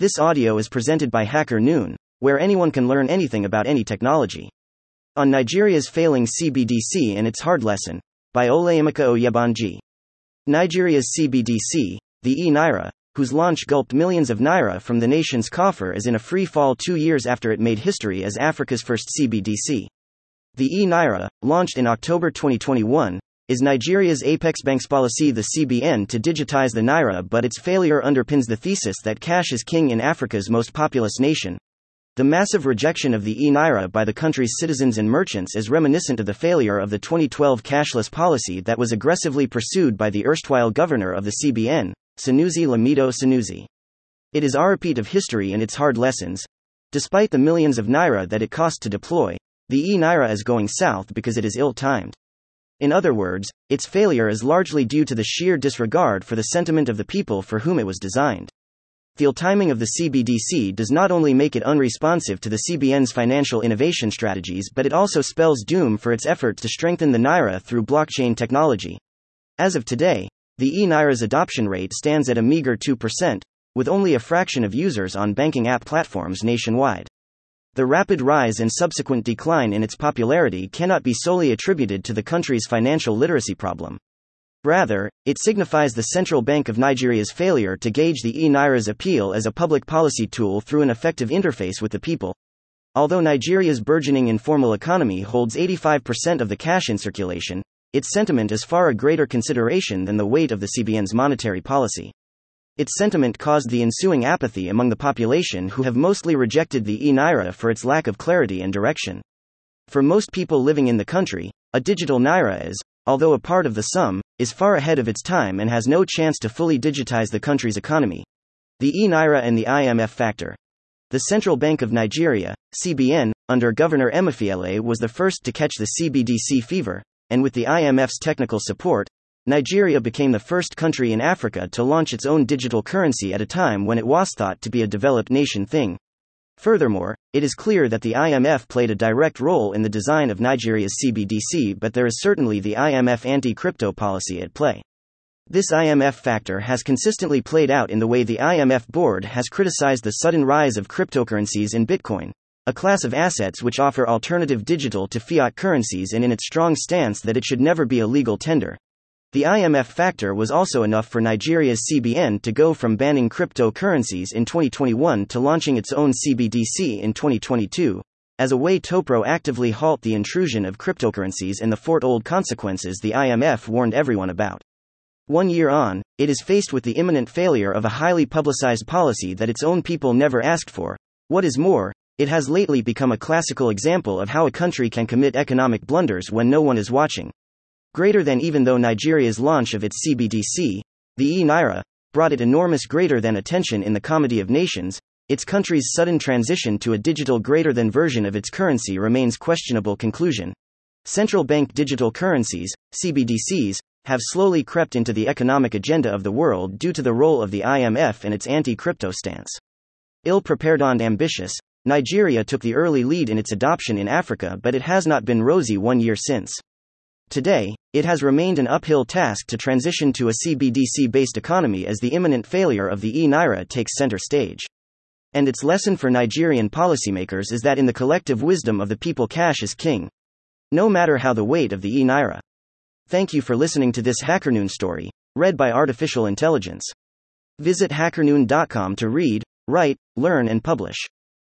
This audio is presented by Hacker Noon, where anyone can learn anything about any technology. On Nigeria's failing CBDC and its hard lesson, by Olayemeka Oyebanji. Nigeria's CBDC, the e Naira, whose launch gulped millions of naira from the nation's coffer, is in a free fall two years after it made history as Africa's first CBDC. The e Naira, launched in October 2021, is Nigeria's apex bank's policy, the CBN, to digitize the naira, but its failure underpins the thesis that cash is king in Africa's most populous nation. The massive rejection of the e naira by the country's citizens and merchants is reminiscent of the failure of the 2012 cashless policy that was aggressively pursued by the erstwhile governor of the CBN, Sanusi Lamido Sanusi. It is a repeat of history and its hard lessons. Despite the millions of naira that it cost to deploy, the e naira is going south because it is ill timed. In other words, its failure is largely due to the sheer disregard for the sentiment of the people for whom it was designed. The timing of the CBDC does not only make it unresponsive to the CBN's financial innovation strategies, but it also spells doom for its effort to strengthen the Naira through blockchain technology. As of today, the e Naira's adoption rate stands at a meager 2%, with only a fraction of users on banking app platforms nationwide. The rapid rise and subsequent decline in its popularity cannot be solely attributed to the country's financial literacy problem. Rather, it signifies the Central Bank of Nigeria's failure to gauge the e Naira's appeal as a public policy tool through an effective interface with the people. Although Nigeria's burgeoning informal economy holds 85% of the cash in circulation, its sentiment is far a greater consideration than the weight of the CBN's monetary policy. Its sentiment caused the ensuing apathy among the population who have mostly rejected the e Naira for its lack of clarity and direction. For most people living in the country, a digital Naira is, although a part of the sum, is far ahead of its time and has no chance to fully digitize the country's economy. The e Naira and the IMF factor. The Central Bank of Nigeria, CBN, under Governor Emefiele was the first to catch the CBDC fever, and with the IMF's technical support, Nigeria became the first country in Africa to launch its own digital currency at a time when it was thought to be a developed nation thing. Furthermore, it is clear that the IMF played a direct role in the design of Nigeria's CBDC, but there is certainly the IMF anti crypto policy at play. This IMF factor has consistently played out in the way the IMF board has criticized the sudden rise of cryptocurrencies in Bitcoin, a class of assets which offer alternative digital to fiat currencies, and in its strong stance that it should never be a legal tender. The IMF factor was also enough for Nigeria's CBN to go from banning cryptocurrencies in 2021 to launching its own CBDC in 2022, as a way to proactively halt the intrusion of cryptocurrencies and the foretold consequences the IMF warned everyone about. One year on, it is faced with the imminent failure of a highly publicized policy that its own people never asked for. What is more, it has lately become a classical example of how a country can commit economic blunders when no one is watching. Greater than even though Nigeria's launch of its CBDC, the e Naira, brought it enormous greater than attention in the comedy of nations, its country's sudden transition to a digital greater than version of its currency remains questionable conclusion. Central bank digital currencies, CBDCs, have slowly crept into the economic agenda of the world due to the role of the IMF and its anti crypto stance. Ill prepared and ambitious, Nigeria took the early lead in its adoption in Africa, but it has not been rosy one year since. Today, it has remained an uphill task to transition to a CBDC based economy as the imminent failure of the e Naira takes center stage. And its lesson for Nigerian policymakers is that in the collective wisdom of the people, cash is king. No matter how the weight of the e Naira. Thank you for listening to this HackerNoon story, read by Artificial Intelligence. Visit hackernoon.com to read, write, learn, and publish.